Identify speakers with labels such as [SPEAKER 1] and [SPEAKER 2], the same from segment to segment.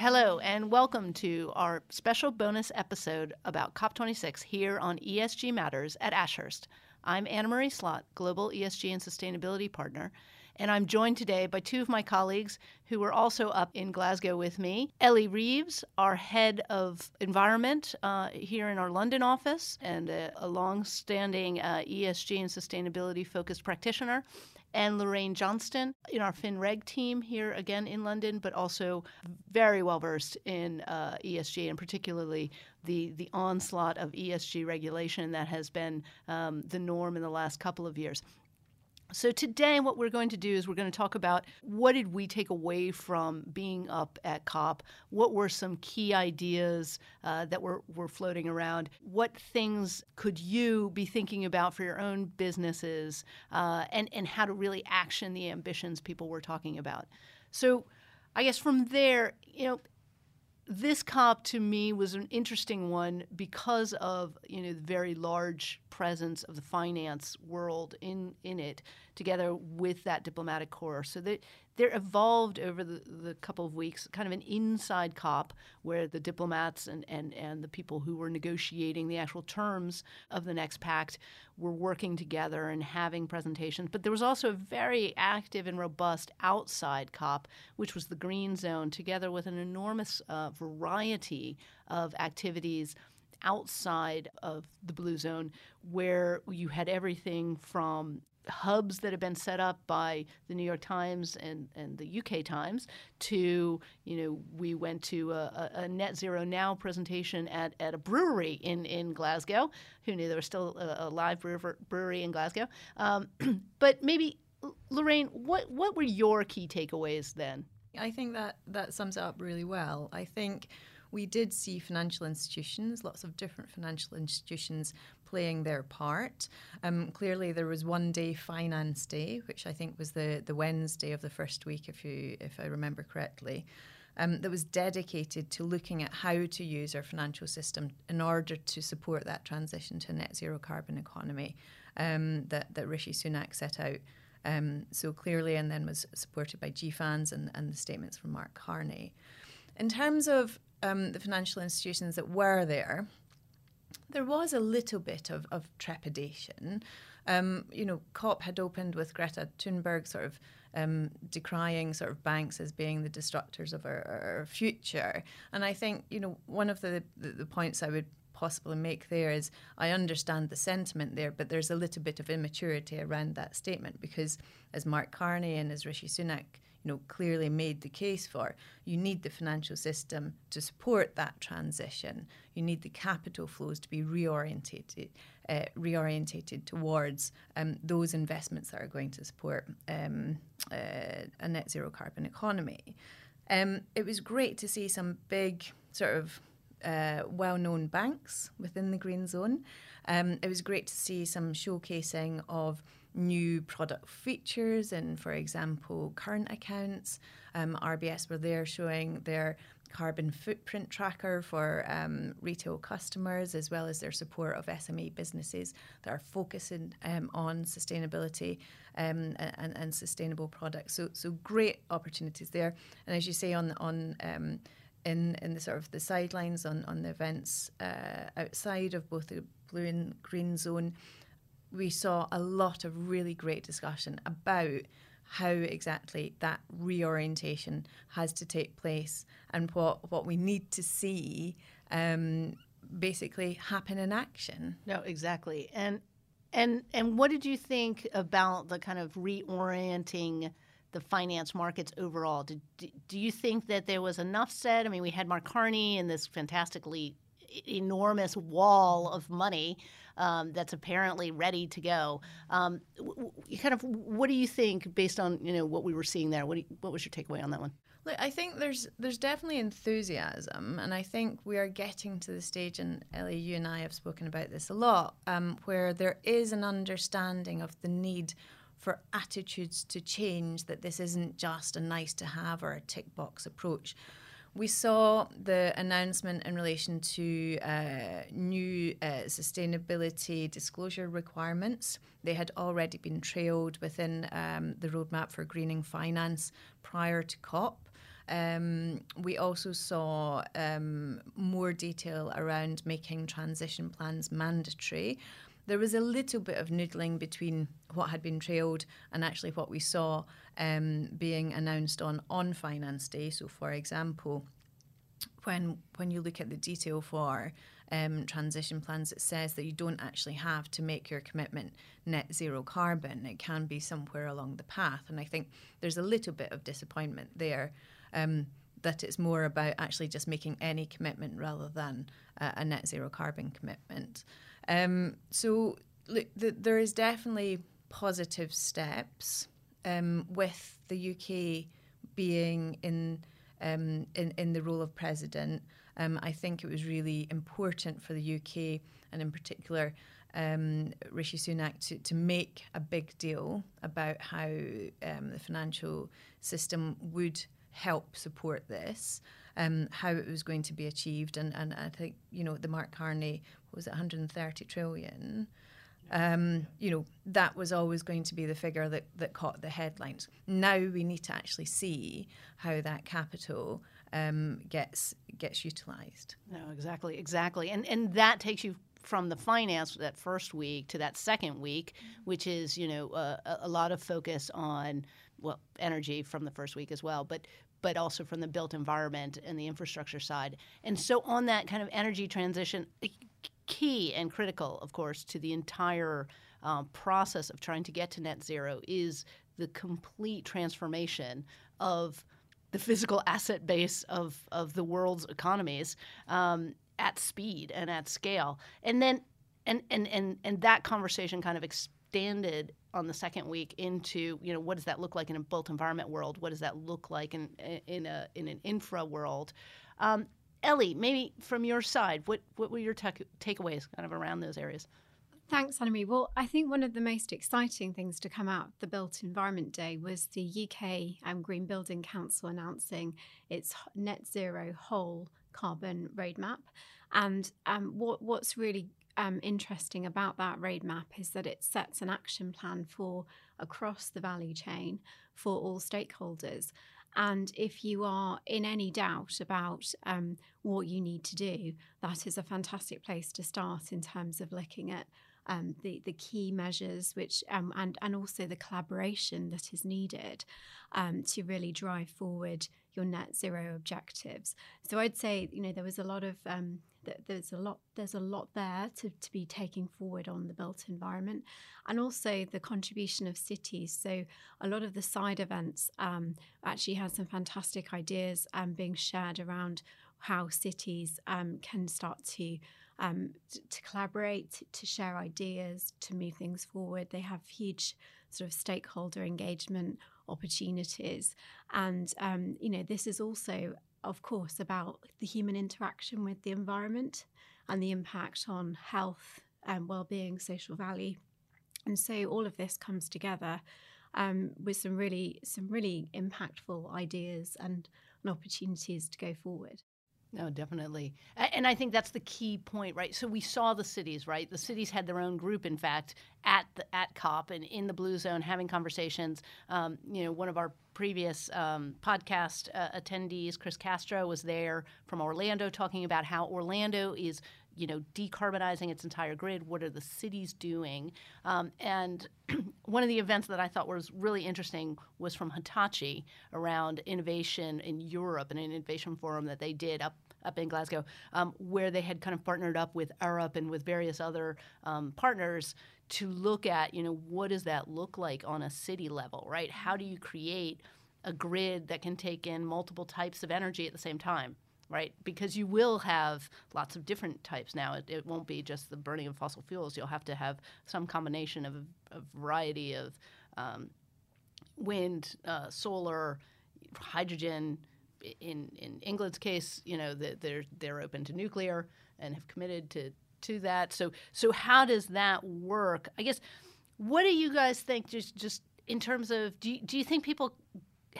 [SPEAKER 1] Hello, and welcome to our special bonus episode about COP26 here on ESG Matters at Ashurst. I'm Anna Marie Slot, Global ESG and Sustainability Partner, and I'm joined today by two of my colleagues who are also up in Glasgow with me. Ellie Reeves, our head of environment uh, here in our London office, and a, a long standing uh, ESG and sustainability focused practitioner. And Lorraine Johnston in our FinReg team here again in London, but also very well versed in uh, ESG and particularly the, the onslaught of ESG regulation that has been um, the norm in the last couple of years. So today what we're going to do is we're going to talk about what did we take away from being up at COP? What were some key ideas uh, that were, were floating around? What things could you be thinking about for your own businesses uh, and, and how to really action the ambitions people were talking about? So I guess from there, you know, this COP to me was an interesting one because of you know the very large presence of the finance world in in it, together with that diplomatic corps. So that there evolved over the, the couple of weeks kind of an inside COP where the diplomats and, and, and the people who were negotiating the actual terms of the next pact were working together and having presentations. But there was also a very active and robust outside COP, which was the Green Zone, together with an enormous uh, variety of activities outside of the blue zone where you had everything from hubs that have been set up by the New York Times and, and the UK Times to, you know, we went to a, a net zero now presentation at, at a brewery in, in Glasgow. Who knew there was still a, a live brewery in Glasgow? Um, but maybe, Lorraine, what, what were your key takeaways then?
[SPEAKER 2] I think that that sums it up really well. I think we did see financial institutions, lots of different financial institutions playing their part. Um, clearly, there was one day finance day, which I think was the, the Wednesday of the first week, if you if I remember correctly. Um, that was dedicated to looking at how to use our financial system in order to support that transition to a net zero carbon economy um, that, that Rishi Sunak set out um, so clearly, and then was supported by GFANZ and, and the statements from Mark Carney. In terms of um, the financial institutions that were there, there was a little bit of, of trepidation. Um, you know, COP had opened with Greta Thunberg sort of um, decrying sort of banks as being the destructors of our, our future. And I think, you know, one of the, the, the points I would possibly make there is I understand the sentiment there, but there's a little bit of immaturity around that statement because, as Mark Carney and as Rishi Sunak you know, clearly made the case for. You need the financial system to support that transition. You need the capital flows to be reorientated, uh, reorientated towards um, those investments that are going to support um, uh, a net zero carbon economy. Um, it was great to see some big sort of uh, well-known banks within the green zone. Um, it was great to see some showcasing of new product features and, for example, current accounts. Um, RBS were there showing their carbon footprint tracker for um, retail customers, as well as their support of SME businesses that are focusing um, on sustainability um, and, and, sustainable products. So, so great opportunities there. And as you say, on on um, in in the sort of the sidelines on on the events uh, outside of both the blue and green zone we saw a lot of really great discussion about how exactly that reorientation has to take place and what, what we need to see um, basically happen in action.
[SPEAKER 1] No, exactly. And and and what did you think about the kind of reorienting the finance markets overall? Did, do you think that there was enough said? I mean, we had Mark Carney and this fantastically enormous wall of money um, that's apparently ready to go. Um, w- w- kind of, what do you think based on you know what we were seeing there? What you, what was your takeaway on that one?
[SPEAKER 2] Look, I think there's there's definitely enthusiasm, and I think we are getting to the stage, and Ellie, you and I have spoken about this a lot, um, where there is an understanding of the need for attitudes to change. That this isn't just a nice to have or a tick box approach. We saw the announcement in relation to uh, new uh, sustainability disclosure requirements. They had already been trailed within um, the roadmap for greening finance prior to COP. Um, we also saw um, more detail around making transition plans mandatory. There was a little bit of noodling between what had been trailed and actually what we saw um, being announced on on Finance Day. So, for example, when when you look at the detail for um, transition plans, it says that you don't actually have to make your commitment net zero carbon. It can be somewhere along the path, and I think there's a little bit of disappointment there. Um, that it's more about actually just making any commitment rather than uh, a net zero carbon commitment. Um, so look, the, there is definitely positive steps um, with the UK being in um, in, in the role of president. Um, I think it was really important for the UK and in particular um, Rishi Sunak to, to make a big deal about how um, the financial system would help support this, um, how it was going to be achieved. And, and I think, you know, the Mark Carney, was it 130 trillion? Um, you know, that was always going to be the figure that, that caught the headlines. Now we need to actually see how that capital um, gets gets utilised.
[SPEAKER 1] No, exactly, exactly, and and that takes you from the finance that first week to that second week, which is you know uh, a lot of focus on well energy from the first week as well, but but also from the built environment and the infrastructure side. And so on that kind of energy transition, key and critical, of course, to the entire um, process of trying to get to net zero is the complete transformation of the physical asset base of, of the world's economies um, at speed and at scale. And then and, and, and, and that conversation kind of expanded on the second week into you know what does that look like in a built environment world? What does that look like in in a in an infra world? Um, Ellie, maybe from your side, what what were your take- takeaways kind of around those areas?
[SPEAKER 3] Thanks, Anna Well, I think one of the most exciting things to come out of the Built Environment Day was the UK um, Green Building Council announcing its net zero whole carbon roadmap. And um, what, what's really um, interesting about that roadmap is that it sets an action plan for across the value chain for all stakeholders. And if you are in any doubt about um, what you need to do, that is a fantastic place to start in terms of looking at um, the the key measures, which um, and and also the collaboration that is needed um, to really drive forward your net zero objectives. So I'd say you know there was a lot of um, there's a lot there's a lot there to, to be taking forward on the built environment and also the contribution of cities so a lot of the side events um, actually had some fantastic ideas um, being shared around how cities um, can start to um, to collaborate, to share ideas, to move things forward. They have huge sort of stakeholder engagement opportunities, and um, you know this is also, of course, about the human interaction with the environment and the impact on health and well-being, social value, and so all of this comes together um, with some really some really impactful ideas and, and opportunities to go forward.
[SPEAKER 1] No, definitely. And I think that's the key point, right? So we saw the cities, right? The cities had their own group, in fact, at the, at COP and in the Blue Zone having conversations. Um, you know, one of our previous um, podcast uh, attendees, Chris Castro, was there from Orlando talking about how Orlando is you know, decarbonizing its entire grid. What are the cities doing? Um, and one of the events that I thought was really interesting was from Hitachi around innovation in Europe, and an innovation forum that they did up up in Glasgow, um, where they had kind of partnered up with Arup and with various other um, partners to look at, you know, what does that look like on a city level, right? How do you create a grid that can take in multiple types of energy at the same time? Right? Because you will have lots of different types now. It, it won't be just the burning of fossil fuels. You'll have to have some combination of a variety of um, wind, uh, solar, hydrogen. In in England's case, you know, the, they're they're open to nuclear and have committed to to that. So so how does that work? I guess what do you guys think? Just just in terms of do you, do you think people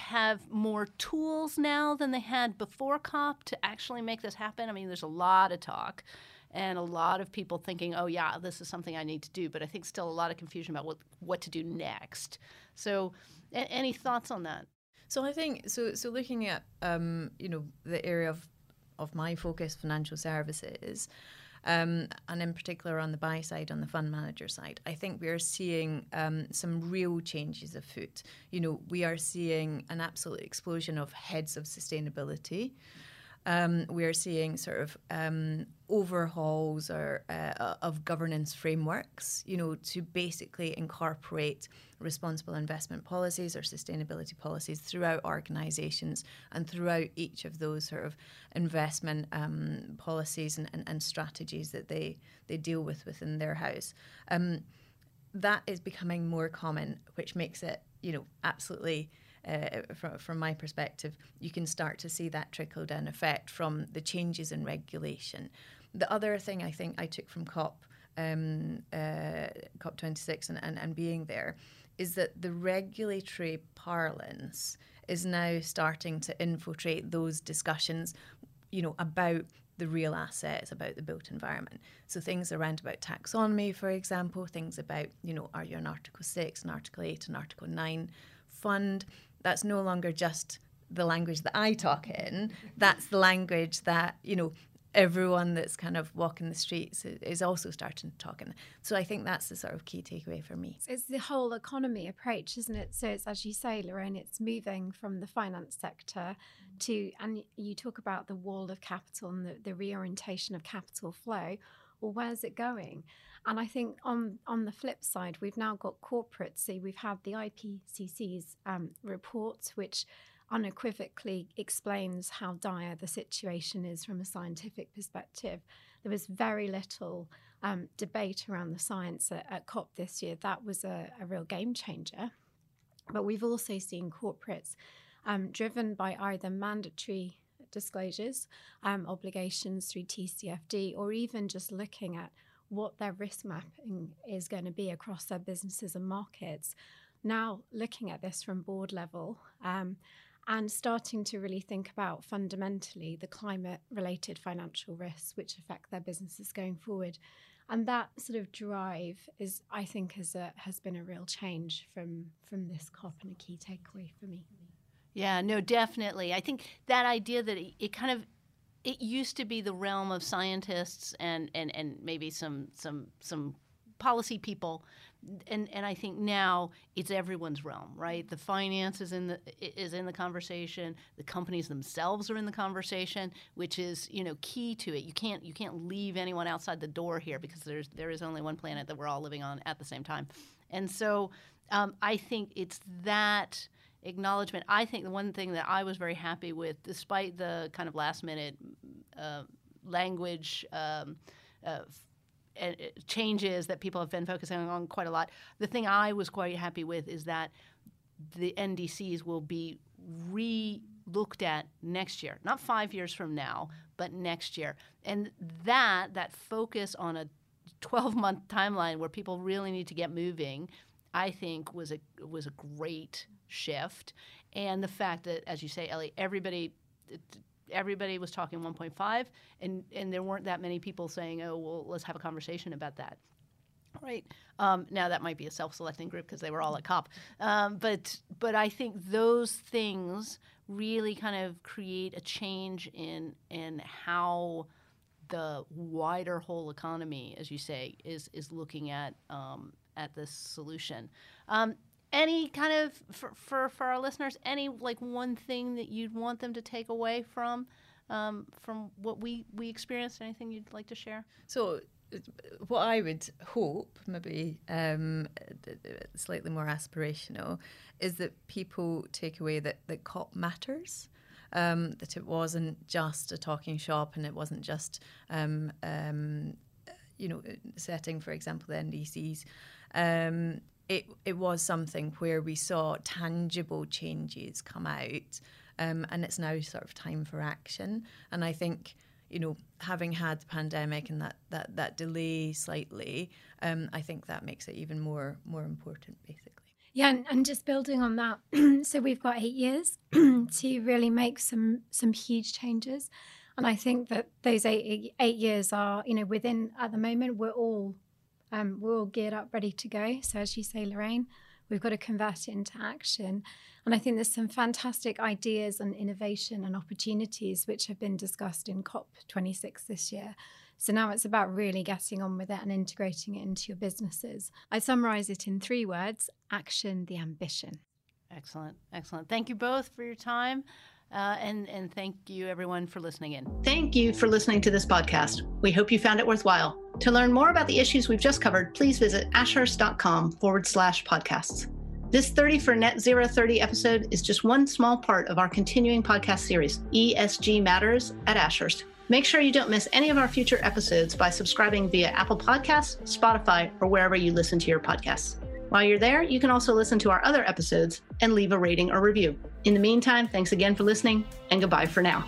[SPEAKER 1] have more tools now than they had before COP to actually make this happen. I mean, there's a lot of talk and a lot of people thinking, oh, yeah, this is something I need to do. But I think still a lot of confusion about what, what to do next. So, a- any thoughts on that?
[SPEAKER 2] So I think so. So looking at um, you know the area of of my focus, financial services, um, and in particular on the buy side, on the fund manager side, I think we are seeing um, some real changes afoot. You know, we are seeing an absolute explosion of heads of sustainability. Um, we're seeing sort of um, overhauls or, uh, of governance frameworks, you know, to basically incorporate responsible investment policies or sustainability policies throughout organisations and throughout each of those sort of investment um, policies and, and, and, strategies that they they deal with within their house. Um, that is becoming more common, which makes it, you know, absolutely uh, from, from my perspective, you can start to see that trickle down effect from the changes in regulation. The other thing I think I took from COP um, uh, COP26 and, and, and being there is that the regulatory parlance is now starting to infiltrate those discussions, you know, about the real assets, about the built environment. So things around about taxonomy, for example, things about, you know, are you an Article 6, an Article 8, an Article 9 fund? that's no longer just the language that I talk in. That's the language that, you know, everyone that's kind of walking the streets is also starting to talk in. So I think that's the sort of key takeaway for me.
[SPEAKER 3] It's the whole economy approach, isn't it? So it's as you say, Lorraine, it's moving from the finance sector to, and you talk about the wall of capital and the, the reorientation of capital flow. Well, where's it going? And I think on on the flip side, we've now got corporates. See, we've had the IPCC's um, which unequivocally explains how dire the situation is from a scientific perspective. There was very little um, debate around the science at, at, COP this year. That was a, a, real game changer. But we've also seen corporates um, driven by either mandatory disclosures, um, obligations through TCFD, or even just looking at what their risk mapping is going to be across their businesses and markets. Now, looking at this from board level um, and starting to really think about fundamentally the climate related financial risks which affect their businesses going forward. And that sort of drive is, I think, has, a, has been a real change from, from this COP and a key takeaway for me.
[SPEAKER 1] Yeah, no, definitely. I think that idea that it, it kind of it used to be the realm of scientists and, and, and maybe some some some policy people and and I think now it's everyone's realm, right? The finance is in the is in the conversation. The companies themselves are in the conversation, which is you know key to it. You can't you can't leave anyone outside the door here because there's there is only one planet that we're all living on at the same time, and so um, I think it's that acknowledgement. I think the one thing that I was very happy with, despite the kind of last minute uh, language um, uh, Uh, changes that people have been focusing on quite a lot, the thing I was quite happy with is that the NDCs will be re looked at next year, not five years from now, but next year. And that that focus on a 12 month timeline where people really need to get moving, I think was a was a great shift, and the fact that, as you say, Ellie, everybody everybody was talking 1.5, and and there weren't that many people saying, "Oh, well, let's have a conversation about that." Right um, now, that might be a self-selecting group because they were all at COP, um, but but I think those things really kind of create a change in in how the wider whole economy, as you say, is is looking at um, at this solution. Um, any kind of for, for for our listeners any like one thing that you'd want them to take away from um, from what we we experienced anything you'd like to share
[SPEAKER 2] so what I would hope, maybe um, slightly more aspirational, is that people take away that, that COP matters. Um, that it wasn't just a talking shop and it wasn't just, um, um you know, setting, for example, the NDCs. It, it was something where we saw tangible changes come out, um, and it's now sort of time for action. And I think, you know, having had the pandemic and that that that delay slightly, um, I think that makes it even more more important, basically.
[SPEAKER 3] Yeah, and, and just building on that, so we've got eight years to really make some some huge changes, and I think that those eight eight years are, you know, within at the moment we're all um, we're all geared up, ready to go. So, as you say, Lorraine, We've got to convert it into action. And I think there's some fantastic ideas and innovation and opportunities which have been discussed in COP26 this year. So now it's about really getting on with it and integrating it into your businesses. I summarize it in three words action, the ambition.
[SPEAKER 4] Excellent. Excellent. Thank you both for your time. Uh, and, and thank you, everyone, for listening in.
[SPEAKER 1] Thank you for listening to this podcast. We hope you found it worthwhile. To learn more about the issues we've just covered, please visit ashurst.com forward slash podcasts. This 30 for Net Zero 30 episode is just one small part of our continuing podcast series, ESG Matters at Ashurst. Make sure you don't miss any of our future episodes by subscribing via Apple Podcasts, Spotify, or wherever you listen to your podcasts. While you're there, you can also listen to our other episodes and leave a rating or review. In the meantime, thanks again for listening, and goodbye for now.